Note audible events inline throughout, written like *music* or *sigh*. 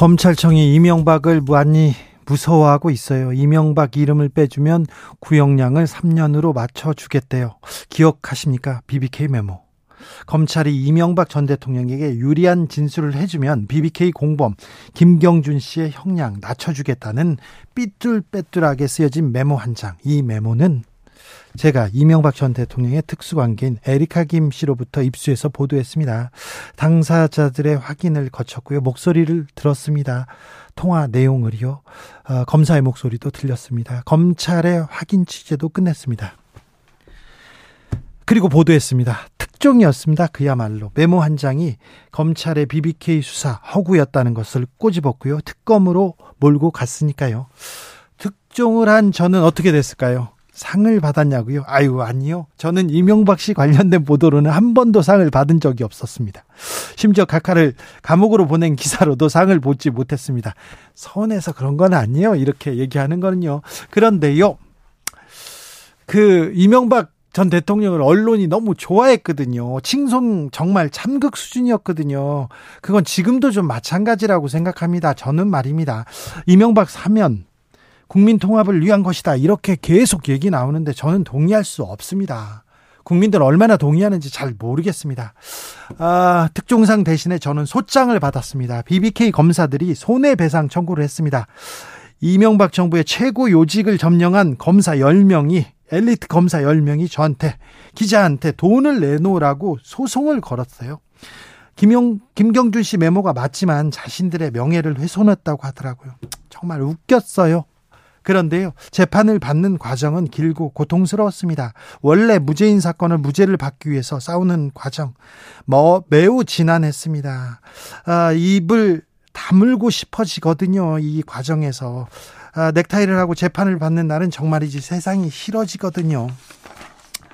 검찰청이 이명박을 무한히 무서워하고 있어요. 이명박 이름을 빼주면 구형량을 3년으로 맞춰주겠대요. 기억하십니까? BBK 메모. 검찰이 이명박 전 대통령에게 유리한 진술을 해주면 BBK 공범 김경준 씨의 형량 낮춰주겠다는 삐뚤빼뚤하게 쓰여진 메모 한 장. 이 메모는 제가 이명박 전 대통령의 특수관계인 에리카 김 씨로부터 입수해서 보도했습니다. 당사자들의 확인을 거쳤고요. 목소리를 들었습니다. 통화 내용을요. 어, 검사의 목소리도 들렸습니다. 검찰의 확인 취재도 끝냈습니다. 그리고 보도했습니다. 특종이었습니다. 그야말로 메모 한 장이 검찰의 BBK 수사 허구였다는 것을 꼬집었고요. 특검으로 몰고 갔으니까요. 특종을 한 저는 어떻게 됐을까요? 상을 받았냐고요? 아유, 아니요. 저는 이명박 씨 관련된 보도로는 한 번도 상을 받은 적이 없었습니다. 심지어 각하를 감옥으로 보낸 기사로도 상을 보지 못했습니다. 서운해서 그런 건 아니에요. 이렇게 얘기하는 거는요. 그런데요. 그 이명박 전 대통령을 언론이 너무 좋아했거든요. 칭송 정말 참극 수준이었거든요. 그건 지금도 좀 마찬가지라고 생각합니다. 저는 말입니다. 이명박 사면 국민 통합을 위한 것이다. 이렇게 계속 얘기 나오는데 저는 동의할 수 없습니다. 국민들 얼마나 동의하는지 잘 모르겠습니다. 아, 특종상 대신에 저는 소장을 받았습니다. BBK 검사들이 손해배상 청구를 했습니다. 이명박 정부의 최고 요직을 점령한 검사 10명이 엘리트 검사 10명이 저한테 기자한테 돈을 내놓으라고 소송을 걸었어요. 김용, 김경준 씨 메모가 맞지만 자신들의 명예를 훼손했다고 하더라고요. 정말 웃겼어요. 그런데요, 재판을 받는 과정은 길고 고통스러웠습니다. 원래 무죄인 사건을 무죄를 받기 위해서 싸우는 과정, 뭐, 매우 지난했습니다. 아, 입을 다물고 싶어지거든요, 이 과정에서. 아, 넥타이를 하고 재판을 받는 날은 정말이지 세상이 싫어지거든요.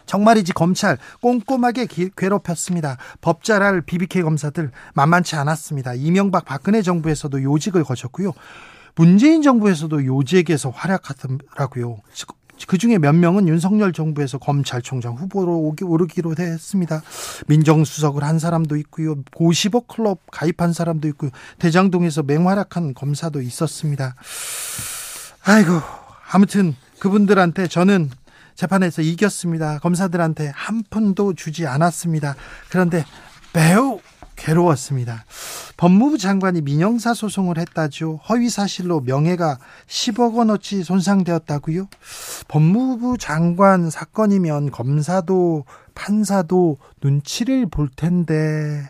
정말이지 검찰 꼼꼼하게 괴롭혔습니다. 법잘할 BBK 검사들 만만치 않았습니다. 이명박 박근혜 정부에서도 요직을 거쳤고요. 문재인 정부에서도 요직에서 활약하더라고요. 그 중에 몇 명은 윤석열 정부에서 검찰총장 후보로 오르기로 했습니다. 민정수석을 한 사람도 있고요. 고시버 클럽 가입한 사람도 있고요. 대장동에서 맹활약한 검사도 있었습니다. 아이고, 아무튼 그분들한테 저는 재판에서 이겼습니다. 검사들한테 한 푼도 주지 않았습니다. 그런데 매우 괴로웠습니다. 법무부 장관이 민영사 소송을 했다죠. 허위 사실로 명예가 10억 원어치 손상되었다고요? 법무부 장관 사건이면 검사도 판사도 눈치를 볼 텐데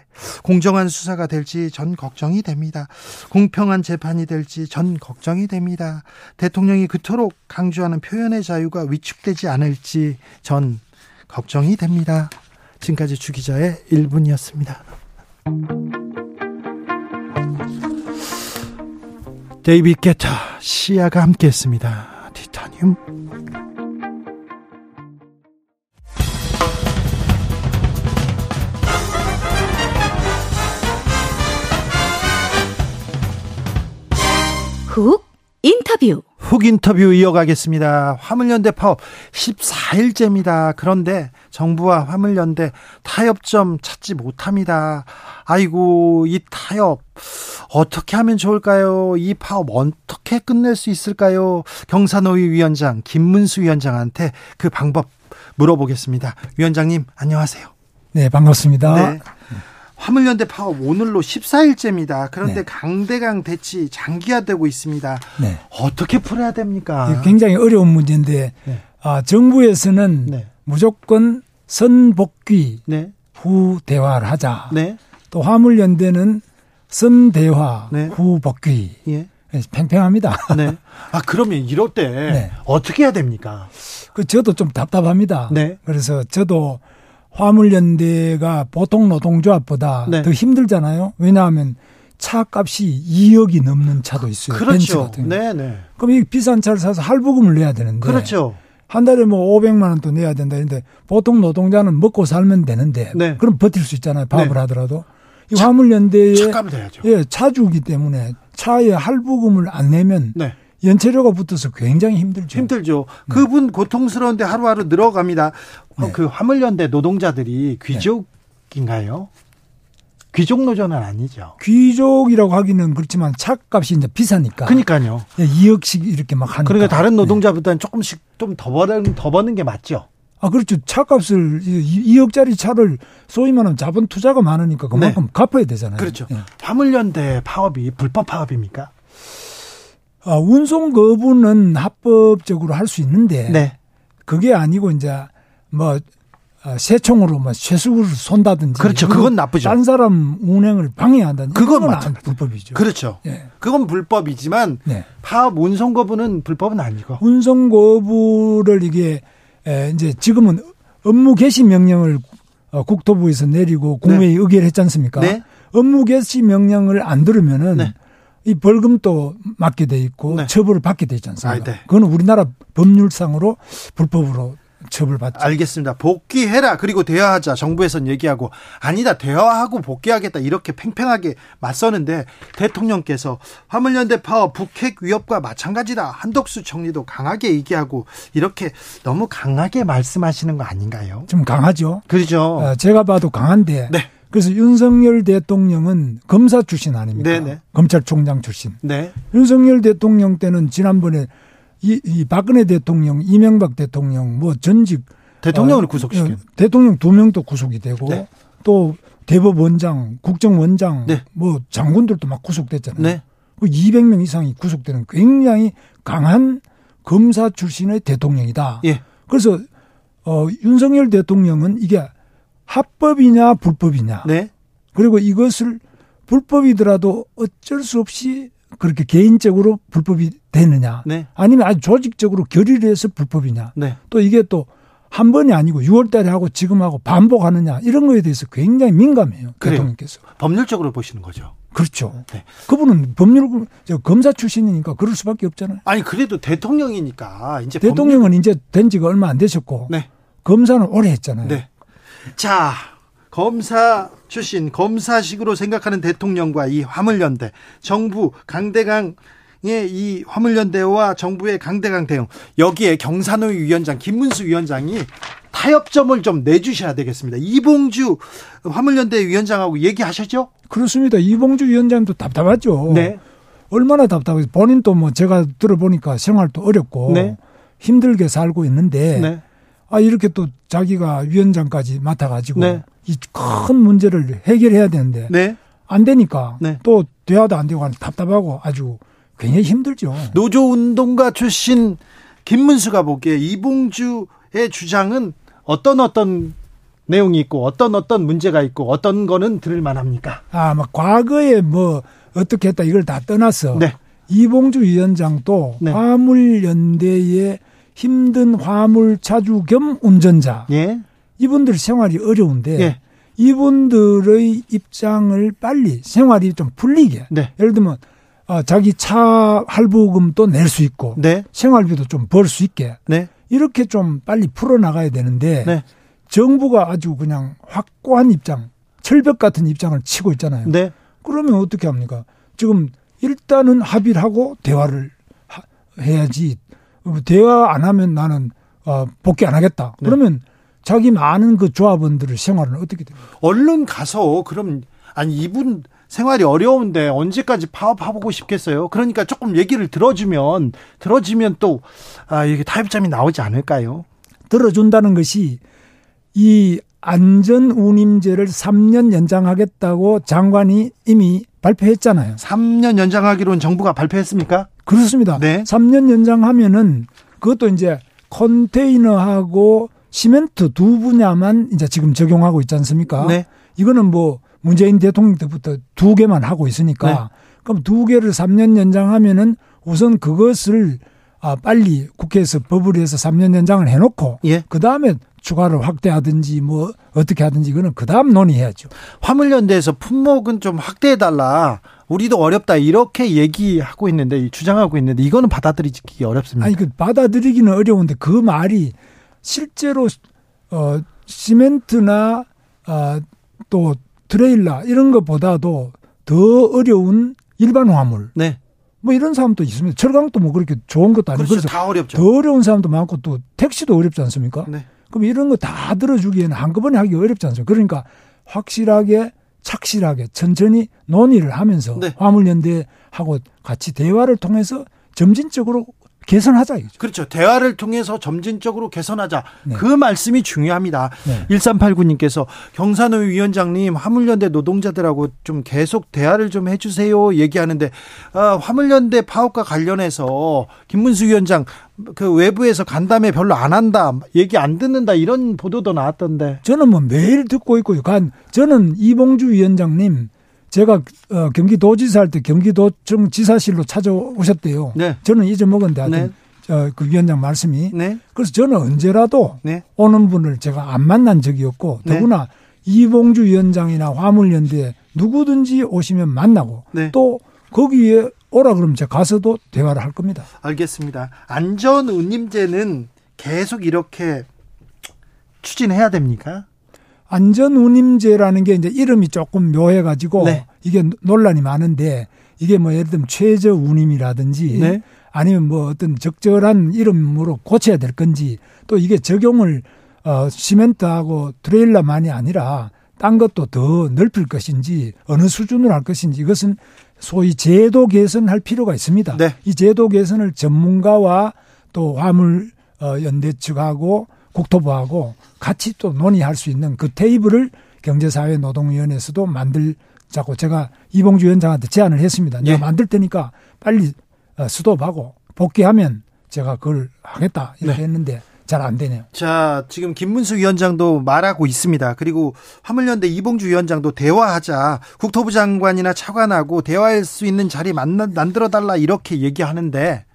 공정한 수사가 될지 전 걱정이 됩니다. 공평한 재판이 될지 전 걱정이 됩니다. 대통령이 그토록 강조하는 표현의 자유가 위축되지 않을지 전 걱정이 됩니다. 지금까지 주기자의 1분이었습니다. 데이비 게타 시아가 함께했습니다. 티타늄. 훅 인터뷰. 훅 인터뷰 이어가겠습니다. 화물연대 파업 14일째입니다. 그런데 정부와 화물연대 타협점 찾지 못합니다. 아이고, 이 타협 어떻게 하면 좋을까요? 이 파업 어떻게 끝낼 수 있을까요? 경사노위 위원장 김문수 위원장한테 그 방법 물어보겠습니다. 위원장님, 안녕하세요. 네, 반갑습니다. 네. 화물연대 파업 오늘로 14일째입니다. 그런데 네. 강대강 대치 장기화되고 있습니다. 네. 어떻게 풀어야 됩니까? 굉장히 어려운 문제인데 네. 아, 정부에서는 네. 무조건 선복귀 네. 후 대화를 하자. 네. 또 화물연대는 선대화 후 복귀. 예. 팽팽합니다. 네. 아 그러면 이럴 때 어떻게 해야 됩니까? 그 저도 좀 답답합니다. 그래서 저도 화물연대가 보통 노동조합보다 네. 더 힘들잖아요. 왜냐하면 차 값이 2억이 넘는 차도 있어요. 그렇죠. 네, 네. 그럼 이 비싼 차를 사서 할부금을 내야 되는데. 그렇죠. 한 달에 뭐 500만 원또 내야 된다 했는데 보통 노동자는 먹고 살면 되는데 네. 그럼 버틸 수 있잖아요. 밥을 네. 하더라도. 이 화물연대에 차값을 야죠 예, 차주기 때문에 차에 할부금을 안 내면 네. 연체료가 붙어서 굉장히 힘들죠. 힘들죠. 네. 그분 고통스러운데 하루하루 늘어갑니다. 네. 그 화물연대 노동자들이 귀족인가요? 귀족 노조는 아니죠. 귀족이라고 하기는 그렇지만 차값이 이제 비싸니까. 그러니까요. 2억씩 예, 이렇게 막 하니까. 그러니까 다른 노동자보다는 네. 조금씩 좀 더 버는 더 버는 게 맞죠. 아 그렇죠. 차값을 2억짜리 차를 소위 말하면 자본 투자가 많으니까 그만큼 네. 갚아야 되잖아요. 그렇죠. 네. 화물연대 파업이 불법 파업입니까? 아, 운송 거부는 합법적으로 할 수 있는데 네. 그게 아니고 이제 뭐 아, 새총으로 뭐 쇠수를 쏜다든지 그렇죠. 그건 나쁘죠. 딴 사람 운행을 방해한다든지 그건 맞죠. 불법이죠. 그렇죠. 예. 그건 불법이지만 네. 파업 운송 거부는 불법은 아니고 운송 거부를 이게 에, 이제 지금은 업무 개시 명령을 어, 국토부에서 내리고 국무회의 네. 의결 했지 않습니까? 네. 업무 개시 명령을 안 들으면은 네. 이 벌금도 맞게 돼 있고 네. 처벌을 받게 돼 있지 않습니까? 아, 네. 그건 우리나라 법률상으로 불법으로 처벌받죠. 알겠습니다. 복귀해라 그리고 대화하자 정부에선 얘기하고 아니다 대화하고 복귀하겠다 이렇게 팽팽하게 맞서는데 대통령께서 화물연대 파업 북핵 위협과 마찬가지다 한덕수 총리도 강하게 얘기하고 이렇게 너무 강하게 말씀하시는 거 아닌가요? 좀 강하죠. 그렇죠. 어, 제가 봐도 강한데. 네. 그래서 윤석열 대통령은 검사 출신 아닙니까? 네네. 네. 검찰총장 출신. 네. 윤석열 대통령 때는 지난번에 이, 이 박근혜 대통령, 이명박 대통령, 뭐 전직 대통령을 어, 구속시킨 어, 대통령 두 명도 구속이 되고 네. 또 대법원장, 국정원장, 네. 뭐 장군들도 막 구속됐잖아요. 네. 그 200명 이상이 구속되는 굉장히 강한 검사 출신의 대통령이다. 예. 그래서 어 윤석열 대통령은 이게 합법이냐 불법이냐. 네. 그리고 이것을 불법이더라도 어쩔 수 없이 그렇게 개인적으로 불법이 되느냐 네. 아니면 아주 조직적으로 결의를 해서 불법이냐 네. 또 이게 또 한 번이 아니고 6월 달에 하고 지금 하고 반복하느냐 이런 거에 대해서 굉장히 민감해요. 그래요. 대통령께서. 법률적으로 보시는 거죠. 그렇죠. 네. 그분은 법률 검사 출신이니까 그럴 수밖에 없잖아요. 아니 그래도 대통령이니까 이제 대통령은 법률... 이제 된 지가 얼마 안 되셨고 네. 검사는 오래 했잖아요. 네. 자 검사 출신 검사식으로 생각하는 대통령과 이 화물연대 정부 강대강 이 화물연대와 정부의 강대강 대응 여기에 경산호 위원장 김문수 위원장이 타협점을 좀 내주셔야 되겠습니다. 이봉주 화물연대 위원장하고 얘기하셨죠? 그렇습니다. 이봉주 위원장도 답답하죠. 네. 얼마나 답답해요. 본인도 뭐 제가 들어보니까 생활도 어렵고 네. 힘들게 살고 있는데 네. 아 이렇게 또 자기가 위원장까지 맡아가지고 네. 이큰 문제를 해결해야 되는데 네. 안 되니까 네. 또 대화도 안 되고 답답하고 아주 굉장히 힘들죠. 노조 운동가 출신 김문수가 보기에 이봉주의 주장은 어떤 어떤 내용이 있고 어떤 어떤 문제가 있고 어떤 거는 들을 만합니까? 아, 막 과거에 뭐 어떻게 했다 이걸 다 떠나서 네. 이봉주 위원장도 네. 화물연대의 힘든 화물 차주 겸 운전자. 예. 이분들 생활이 어려운데 예. 이분들의 입장을 빨리 생활이 좀 풀리게 네. 예를 들면 어, 자기 차 할부금도 낼 수 있고 네. 생활비도 좀 벌 수 있게 네. 이렇게 좀 빨리 풀어 나가야 되는데 네. 정부가 아주 그냥 확고한 입장 철벽 같은 입장을 치고 있잖아요. 네. 그러면 어떻게 합니까? 지금 일단은 합의를 하고 대화를 하, 해야지 대화 안 하면 나는 어, 복귀 안 하겠다. 네. 그러면 자기 많은 그 조합원들의 생활은 어떻게 됩니까? 얼른 가서 그럼 아니 이분 생활이 어려운데 언제까지 파업하고 싶겠어요? 그러니까 조금 얘기를 들어주면 들어주면 또 아, 이게 타협점이 나오지 않을까요? 들어준다는 것이 이 안전 운임제를 3년 연장하겠다고 장관이 이미 발표했잖아요. 3년 연장하기로는 정부가 발표했습니까? 그렇습니다. 네. 3년 연장하면은 그것도 이제 컨테이너하고 시멘트 두 분야만 이제 지금 적용하고 있지 않습니까? 네. 이거는 뭐 문재인 대통령 때부터 두 개만 하고 있으니까 네. 그럼 두 개를 3년 연장하면은 우선 그것을 아 빨리 국회에서 법을 해서 3년 연장을 해놓고 예. 그 다음에 추가를 확대하든지 뭐 어떻게 하든지 이거는 그 다음 논의해야죠. 화물연대에서 품목은 좀 확대해달라. 우리도 어렵다 이렇게 얘기하고 있는데 주장하고 있는데 이거는 받아들이기 어렵습니다. 아니 그 받아들이기는 어려운데 그 말이 실제로 어 시멘트나 어, 또 트레일러 이런 것보다도 더 어려운 일반 화물. 네. 뭐 이런 사람도 있습니다. 철강도 뭐 그렇게 좋은 것도 아니고 그렇죠. 다 어렵죠. 더 어려운 사람도 많고 또 택시도 어렵지 않습니까? 네. 그럼 이런 거 다 들어주기에는 한꺼번에 하기 어렵지 않습니까? 그러니까 확실하게 착실하게 천천히 논의를 하면서 네. 화물연대하고 같이 대화를 통해서 점진적으로 개선하자 이거죠. 그렇죠. 대화를 통해서 점진적으로 개선하자. 네. 그 말씀이 중요합니다. 네. 1389님께서 경산호 위원장님 화물연대 노동자들하고 좀 계속 대화를 좀 해주세요 얘기하는데 아, 화물연대 파업과 관련해서 김문수 위원장 그 외부에서 간담회 별로 안 한다 얘기 안 듣는다 이런 보도도 나왔던데 저는 뭐 매일 듣고 있고요. 간 저는 이봉주 위원장님 제가 어, 경기도지사 할 때 경기도청 지사실로 찾아오셨대요. 네. 저는 잊어먹었는데 하여튼 네. 어, 그 위원장 말씀이. 네. 그래서 저는 언제라도 네. 오는 분을 제가 안 만난 적이 없고 네. 더구나 이봉주 위원장이나 화물연대 누구든지 오시면 만나고 네. 또 거기에 오라 그러면 제가 가서도 대화를 할 겁니다. 알겠습니다. 안전 운임제는 계속 이렇게 추진해야 됩니까? 안전운임제라는 게 이제 이름이 조금 묘해가지고 네. 이게 논란이 많은데 이게 뭐 예를 들면 최저운임이라든지 네. 아니면 뭐 어떤 적절한 이름으로 고쳐야 될 건지 또 이게 적용을 어 시멘트하고 트레일러만이 아니라 딴 것도 더 넓힐 것인지 어느 수준으로 할 것인지 이것은 소위 제도 개선할 필요가 있습니다. 네. 이 제도 개선을 전문가와 또 화물 어 연대 측하고 국토부하고 같이 또 논의할 수 있는 그 테이블을 경제사회노동위원회에서도 만들자고 제가 이봉주 위원장한테 제안을 했습니다. 예. 내가 만들 테니까 빨리 어, 스톱하고 복귀하면 제가 그걸 하겠다 이렇게 네. 했는데 잘 안 되네요. 자, 지금 김문수 위원장도 말하고 있습니다. 그리고 화물연대 이봉주 위원장도 대화하자. 국토부 장관이나 차관하고 대화할 수 있는 자리 만들어 달라 이렇게 얘기하는데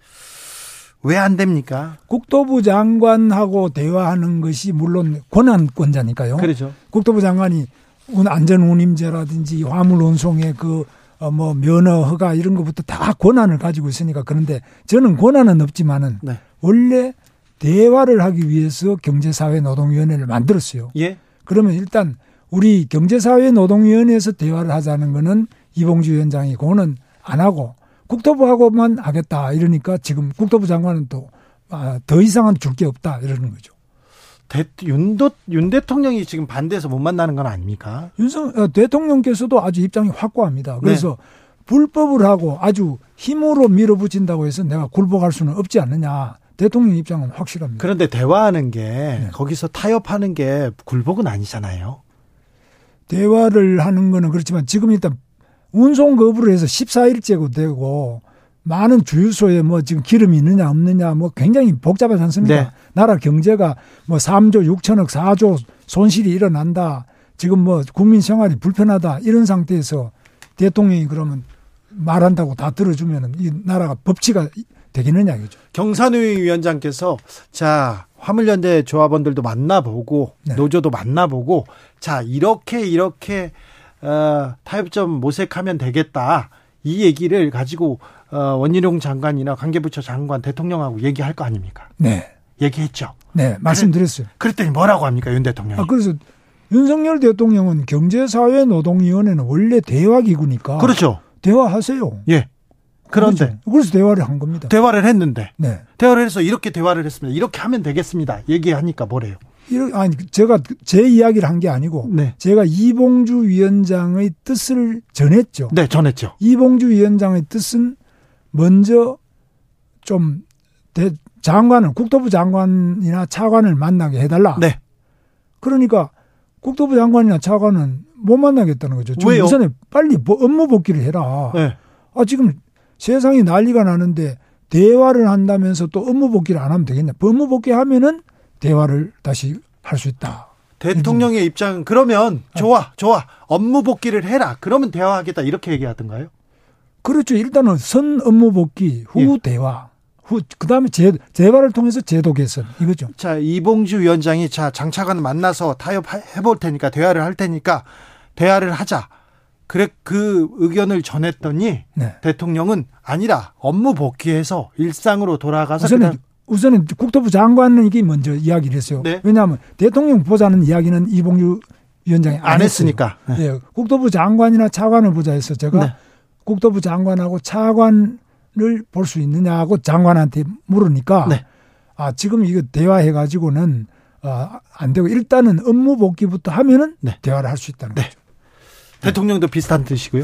왜 안 됩니까? 국토부 장관하고 대화하는 것이 물론 권한권자니까요. 그렇죠. 국토부 장관이 안전운임제라든지 화물 운송의 그, 어, 뭐, 면허 허가 이런 것부터 다 권한을 가지고 있으니까 그런데 저는 권한은 없지만은 네. 원래 대화를 하기 위해서 경제사회노동위원회를 만들었어요. 예. 그러면 일단 우리 경제사회노동위원회에서 대화를 하자는 거는 이봉주 위원장이 그거는 안 하고 국토부하고만 하겠다 이러니까 지금 국토부 장관은 또더 아, 이상은 줄 게 없다 이러는 거죠. 대, 윤도, 윤 대통령이 지금 반대해서 못 만나는 건 아닙니까? 윤석 어, 대통령께서도 아주 입장이 확고합니다. 그래서 네. 불법을 하고 아주 힘으로 밀어붙인다고 해서 내가 굴복할 수는 없지 않느냐. 대통령 입장은 확실합니다. 그런데 대화하는 게 네. 거기서 타협하는 게 굴복은 아니잖아요. 대화를 하는 거는 그렇지만 지금 일단 운송 거부를 해서 14일째고 되고 많은 주유소에 뭐 지금 기름이 있느냐 없느냐 뭐 굉장히 복잡하지 않습니까? 네. 나라 경제가 뭐 3조 6천억 4조 손실이 일어난다. 지금 뭐 국민 생활이 불편하다. 이런 상태에서 대통령이 그러면 말한다고 다 들어주면은 이 나라가 법치가 되겠느냐 이거죠. 경산위 위원장께서 자 화물연대 조합원들도 만나보고 네. 노조도 만나보고 자 이렇게 이렇게 어, 타협점 모색하면 되겠다. 이 얘기를 가지고 어, 원희룡 장관이나 관계부처 장관 대통령하고 얘기할 거 아닙니까? 네. 얘기했죠. 네, 말씀드렸어요. 그랬 더니 뭐라고 합니까, 윤 대통령이? 아, 그래서 윤석열 대통령은 경제사회노동위원회는 원래 대화기구니까. 그렇죠. 대화하세요. 예. 그런데 그렇죠. 그래서 대화를 한 겁니다. 대화를 했는데. 네. 대화를 해서 이렇게 대화를 했습니다. 이렇게 하면 되겠습니다. 얘기하니까 뭐래요? 이런 아니 제가 제 이야기를 한 게 아니고 네. 제가 이봉주 위원장의 뜻을 전했죠. 네, 전했죠. 이봉주 위원장의 뜻은 먼저 좀 대, 장관을 국토부 장관이나 차관을 만나게 해달라. 네. 그러니까 국토부 장관이나 차관은 못 만나겠다는 거죠. 왜요? 우선에 빨리 업무 복귀를 해라. 네. 아 지금 세상이 난리가 나는데 대화를 한다면서 또 업무 복귀를 안 하면 되겠냐? 업무 복귀하면은 대화를 다시 할 수 있다. 대통령의 입장은 그러면 좋아, 좋아. 업무 복귀를 해라. 그러면 대화하겠다. 이렇게 얘기하던가요? 그렇죠. 일단은 선 업무 복귀 후 예. 대화. 후 그다음에 재, 재발을 통해서 제도 개선 이거죠. 자, 이봉주 위원장이 자, 장차관 만나서 타협해 볼 테니까 대화를 할 테니까 대화를 하자. 그래 그 의견을 전했더니 네. 대통령은 아니라 업무 복귀해서 일상으로 돌아가서 우선은 우선은 국토부 장관은 이게 먼저 이야기를 했어요. 네. 왜냐하면 대통령 보자는 이야기는 이봉주 위원장이 안, 안 했으니까. 네. 네. 국토부 장관이나 차관을 보자 해서 제가 네. 국토부 장관하고 차관을 볼 수 있느냐고 장관한테 물으니까 네. 아 지금 이거 대화해 가지고는 어, 안 되고 일단은 업무 복귀부터 하면은 네. 대화를 할 수 있다는 거죠. 대통령도 비슷한 뜻이고요.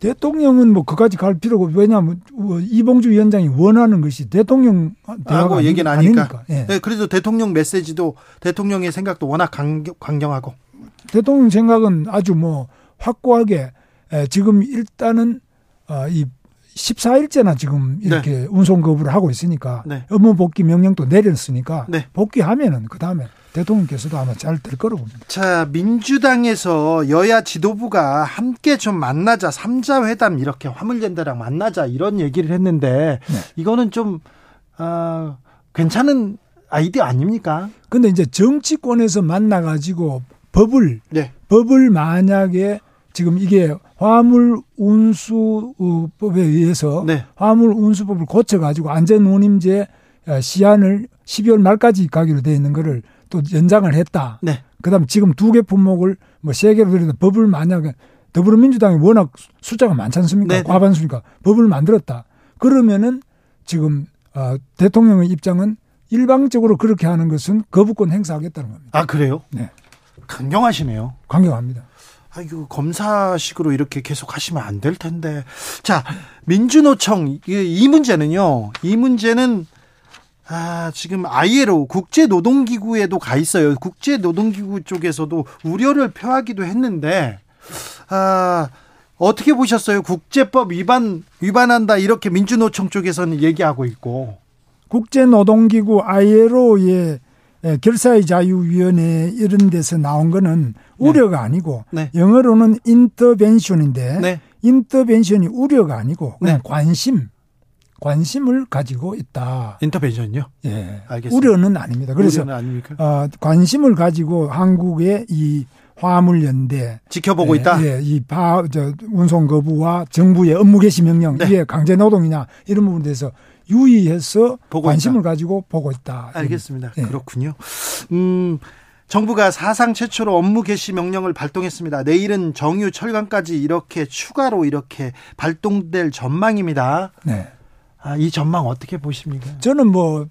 대통령은 뭐 그까지 갈 필요가 왜냐하면 뭐 이봉주 위원장이 원하는 것이 대통령 대화가 얘기는 아니니까. 예. 네, 그래도 대통령 메시지도 대통령의 생각도 워낙 강경 하고 대통령 생각은 아주 뭐 확고하게 지금 일단은 어, 이 14일째나 지금 이렇게 네. 운송 거부를 하고 있으니까 네. 업무 복귀 명령도 내렸으니까 네. 복귀하면은 그 다음에 대통령께서도 아마 잘 될 거라고 봅니다. 자, 민주당에서 여야 지도부가 함께 좀 만나자, 삼자 회담 이렇게 화물연대랑 만나자 이런 얘기를 했는데 네. 이거는 좀 어, 괜찮은 아이디어 아닙니까? 근데 이제 정치권에서 만나 가지고 법을 네. 법을 만약에 지금 이게 화물 운수법에 의해서 네. 화물 운수법을 고쳐 가지고 안전 운임제 시한을 12월 말까지 가기로 돼 있는 거를 또 연장을 했다. 네. 그다음 지금 두 개 품목을 뭐 세 개로 들여서 법을 만약에 더불어민주당이 워낙 숫자가 많지 않습니까? 네. 네. 과반수니까 법을 만들었다. 그러면은 지금 어, 대통령의 입장은 일방적으로 그렇게 하는 것은 거부권 행사하겠다는 겁니다. 아 그래요? 네. 강경하시네요. 강경합니다. 아이고 검사식으로 이렇게 계속 하시면 안 될 텐데. 자 민주노총 이, 이 문제는요. 이 문제는 아, 지금 ILO 국제노동기구에도 가 있어요. 국제노동기구 쪽에서도 우려를 표하기도 했는데, 아, 어떻게 보셨어요? 국제법 위반, 위반한다. 이렇게 민주노총 쪽에서는 얘기하고 있고. 국제노동기구 ILO의 결사의 자유위원회 이런 데서 나온 거는 네. 우려가 아니고 네. 영어로는 인터벤션인데 네. 인터벤션이 우려가 아니고 네. 관심 관심을 가지고 있다. 인터벤션요? 예. 알겠습니다. 우려는 아닙니다. 그래서 아닙니까? 어, 관심을 가지고 한국의 이 화물 연대 지켜보고 예, 있다. 예, 이저 운송 거부와 정부의 업무 개시 명령 네. 이게 강제 노동이냐 이런 부분에 대해서 유의해서 관심을 있다. 가지고 보고 있다. 알겠습니다. 예. 그렇군요. 음. 정부가 사상 최초로 업무 개시 명령을 발동했습니다. 내일은 정유 철강까지 이렇게 추가로 이렇게 발동될 전망입니다. 네. 아, 이 전망 어떻게 보십니까? 저는 뭐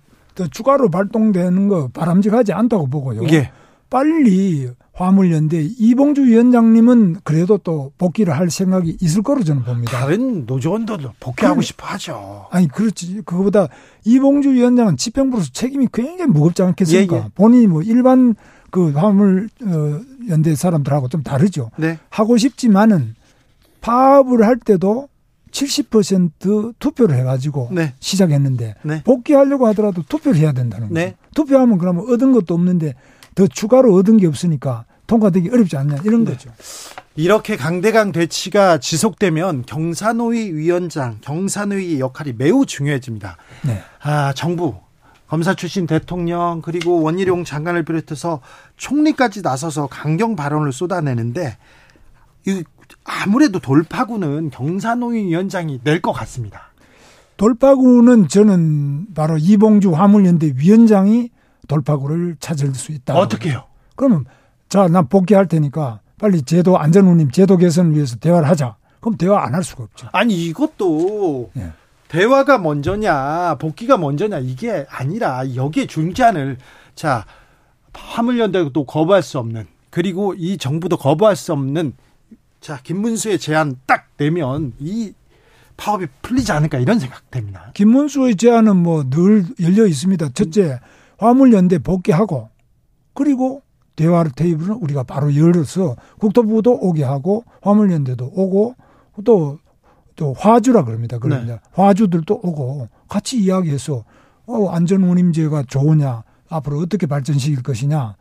추가로 발동되는 거 바람직하지 않다고 보고요. 예. 빨리 화물연대 이봉주 위원장님은 그래도 또 복귀를 할 생각이 있을 거로 저는 봅니다. 다른 노조원들도 복귀하고 그, 싶어 하죠. 아니 그렇지. 그거보다 이봉주 위원장은 집행부로서 책임이 굉장히 무겁지 않겠습니까? 예, 예. 본인이 뭐 일반 그 화물 어, 연대 사람들하고 좀 다르죠. 네. 하고 싶지만은 파업을 할 때도 70% 투표를 해가지고 네. 시작했는데 네. 복귀하려고 하더라도 투표를 해야 된다는 거예요. 네. 투표하면 그러면 얻은 것도 없는데 더 추가로 얻은 게 없으니까 통과되기 어렵지 않냐 이런 네. 거죠. 이렇게 강대강 대치가 지속되면 경사노위 위원장, 경사노위의 역할이 매우 중요해집니다. 네. 아 정부 검사 출신 대통령 그리고 원희룡 장관을 비롯해서 총리까지 나서서 강경 발언을 쏟아내는데 이 아무래도 돌파구는 경사노위 위원장이 낼 것 같습니다. 돌파구는 저는 바로 이봉주 화물연대 위원장이 돌파구를 찾을 수 있다. 어떻게요? 그러면 자, 난 복귀할 테니까 빨리 제도 안전운임 제도 개선을 위해서 대화를 하자. 그럼 대화 안 할 수가 없죠. 아니 이것도 네. 대화가 먼저냐 복귀가 먼저냐 이게 아니라 여기에 중재안을 자 화물연대도 거부할 수 없는 그리고 이 정부도 거부할 수 없는 자, 김문수의 제안 딱 내면 이 파업이 풀리지 않을까 이런 생각 됩니다. 김문수의 제안은 뭐 늘 열려 있습니다. 첫째, 화물연대 복귀하고 그리고 대화를 테이블은 우리가 바로 열어서 국토부도 오게 하고 화물연대도 오고 또, 또 화주라 그럽니다. 그러면 네. 화주들도 오고 같이 이야기해서 어, 안전운임제가 좋으냐 앞으로 어떻게 발전시킬 것이냐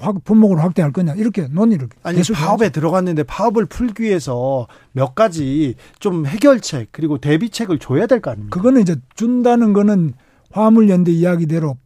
확 품목을 확대할 거냐 이렇게 논의를 아니 파업에 하죠. 들어갔는데 파업을 풀기 위해서 몇 가지 좀 해결책 그리고 대비책을 줘야 될 거 아닙니까? 그거는 이제 준다는 거는 화물연대 이야기대로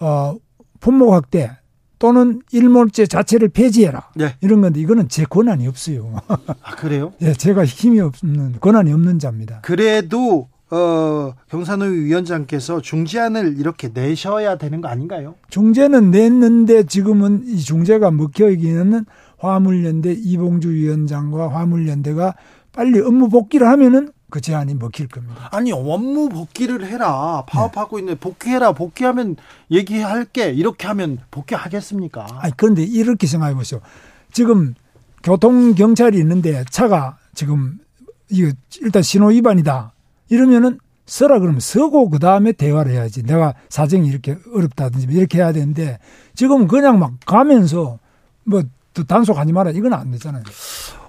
어 품목 확대 또는 일몰제 자체를 폐지해라. 네. 이런 건데 이거는 제 권한이 없어요. 아, 그래요? *laughs* 예, 제가 힘이 없는 권한이 없는 자입니다. 그래도 어, 경산노위 위원장께서 중재안을 이렇게 내셔야 되는 거 아닌가요? 중재는 냈는데 지금은 이 중재가 먹혀 있기는 화물연대 이봉주 위원장과 화물연대가 빨리 업무 복귀를 하면은 그 제안이 먹힐 겁니다. 아니 업무 복귀를 해라 파업하고 네. 있는데 복귀해라 복귀하면 얘기할게 이렇게 하면 복귀하겠습니까? 아니 그런데 이렇게 생각해 보세요. 지금 교통 경찰이 있는데 차가 지금 이거 일단 신호 위반이다 이러면은 서라 그러면 서고 그 다음에 대화를 해야지. 내가 사정이 이렇게 어렵다든지 이렇게 해야 되는데 지금 그냥 막 가면서 뭐 단속하지 마라 이건 안 되잖아요.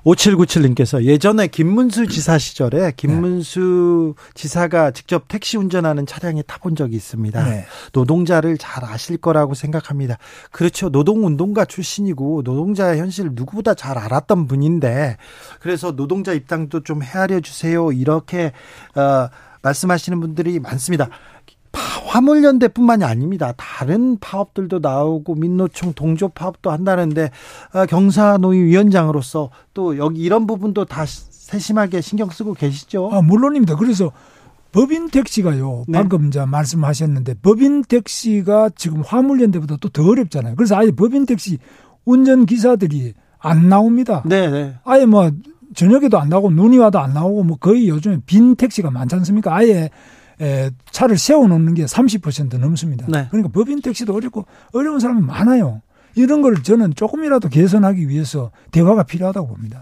5797님께서 예전에 김문수 *clears throat* 지사 시절에 김문수 네. 지사가 직접 택시 운전하는 차량에 타본 적이 있습니다. 네. 노동자를 잘 아실 거라고 생각합니다. 그렇죠. 노동운동가 출신이고 노동자의 현실을 누구보다 잘 알았던 분인데 그래서 노동자 입장도 좀 헤아려 주세요. 이렇게 어, 말씀하시는 분들이 많습니다. 화물연대뿐만이 아닙니다. 다른 파업들도 나오고 민노총 동조 파업도 한다는데 어, 경사노위 위원장으로서 또 여기 이런 부분도 다 세심하게 신경 쓰고 계시죠? 아, 물론입니다. 그래서 법인 택시가요. 네. 방금 이제 말씀하셨는데 법인 택시가 지금 화물연대보다 또 더 어렵잖아요. 그래서 아예 법인 택시 운전 기사들이 안 나옵니다. 네, 네. 아예 뭐 저녁에도 안 나오고 눈이 와도 안 나오고 뭐 거의 요즘에 빈 택시가 많지 않습니까? 아예 에, 차를 세워놓는 게 30% 넘습니다. 네. 그러니까 법인 택시도 어렵고 어려운 사람이 많아요. 이런 걸 저는 조금이라도 개선하기 위해서 대화가 필요하다고 봅니다.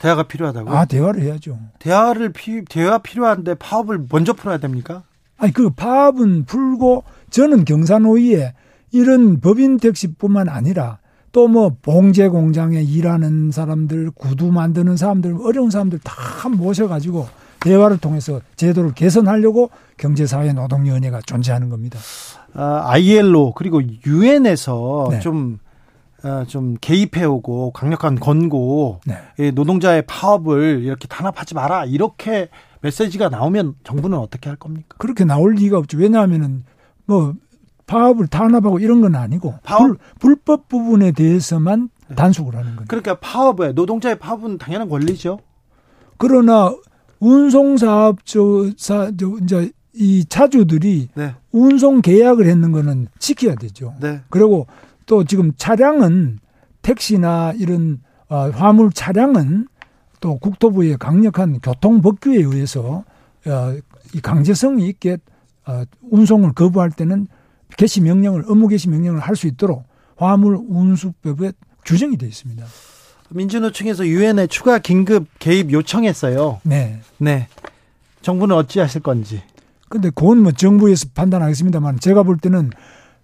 대화가 필요하다고? 아, 대화를 해야죠. 대화를 피, 대화 필요한데 파업을 먼저 풀어야 됩니까? 아니, 그 파업은 풀고 저는 경산호위에 이런 법인 택시뿐만 아니라 또 뭐 봉제 공장에 일하는 사람들, 구두 만드는 사람들, 어려운 사람들 다 모셔 가지고 대화를 통해서 제도를 개선하려고 경제사회 노동위원회가 존재하는 겁니다. 아, ILO 그리고 유엔에서 네. 좀, 어, 좀 개입해오고 강력한 권고, 네. 노동자의 파업을 이렇게 단합하지 마라 이렇게 메시지가 나오면 정부는 어떻게 할 겁니까? 그렇게 나올 리가 없죠. 왜냐하면은 뭐 파업을 탄압하고 이런 건 아니고 파업? 불, 법 부분에 대해서만 네. 단속을 하는 거예요. 그러니까 파업에 노동자의 파업은 당연한 권리죠. 그러나 운송사업조사 이제 이 차주들이 네. 운송 계약을 했는 거는 지켜야 되죠. 네. 그리고 또 지금 차량은 택시나 이런 어, 화물 차량은 또 국토부의 강력한 교통 법규에 의해서 어, 이 강제성이 있게 어, 운송을 거부할 때는 개시 명령을 업무 개시 명령을 할 수 있도록 화물 운수법에 규정이 되어 있습니다. 민주노총에서 유엔에 추가 긴급 개입 요청했어요. 네. 네. 정부는 어찌하실 건지. 근데 그건 뭐 정부에서 판단하겠습니다만 제가 볼 때는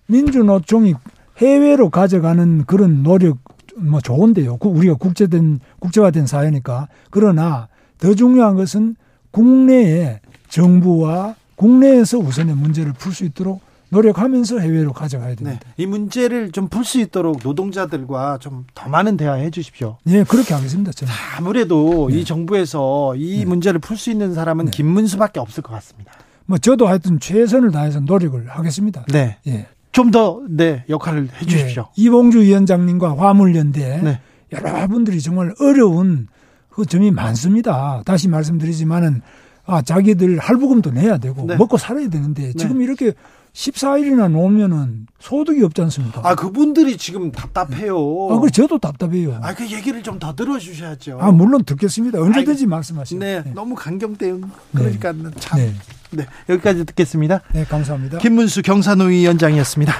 민주노총이 해외로 가져가는 그런 노력 뭐 좋은데요. 우리가 국제된 국제화된 사회니까. 그러나 더 중요한 것은 국내에 정부와 국내에서 우선의 문제를 풀 수 있도록 노력하면서 해외로 가져가야 됩니다. 네. 이 문제를 좀 풀 수 있도록 노동자들과 좀 더 많은 대화해 주십시오. 네, 그렇게 하겠습니다. 저는. 아무래도 네. 이 정부에서 이 네. 문제를 풀 수 있는 사람은 네. 김문수밖에 없을 것 같습니다. 뭐 저도 하여튼 최선을 다해서 노력을 하겠습니다. 네. 예. 좀더 네, 역할을 해 주십시오. 네. 이봉주 위원장님과 화물연대 네. 여러분들이 정말 어려운 그 점이 많습니다. 다시 말씀드리지만은 아, 자기들 할부금도 내야 되고 네. 먹고 살아야 되는데 지금 네. 이렇게 14일이나 놓으면은 소득이 없지 않습니까? 아, 그분들이 지금 답답해요. 아, 그 저도 답답해요. 아, 그 얘기를 좀 더 들어 주셔야죠. 아, 물론 듣겠습니다. 언제든지 말씀하시죠. 네, 네, 너무 강경대응. 그러니까 네. 참. 네. 네, 여기까지 듣겠습니다. 네, 감사합니다. 김문수 경산노위 위원장이었습니다.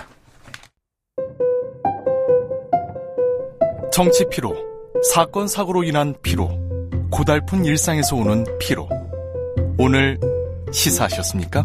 정치 피로, 사건 사고로 인한 피로, 고달픈 일상에서 오는 피로. 오늘 시사하셨습니까?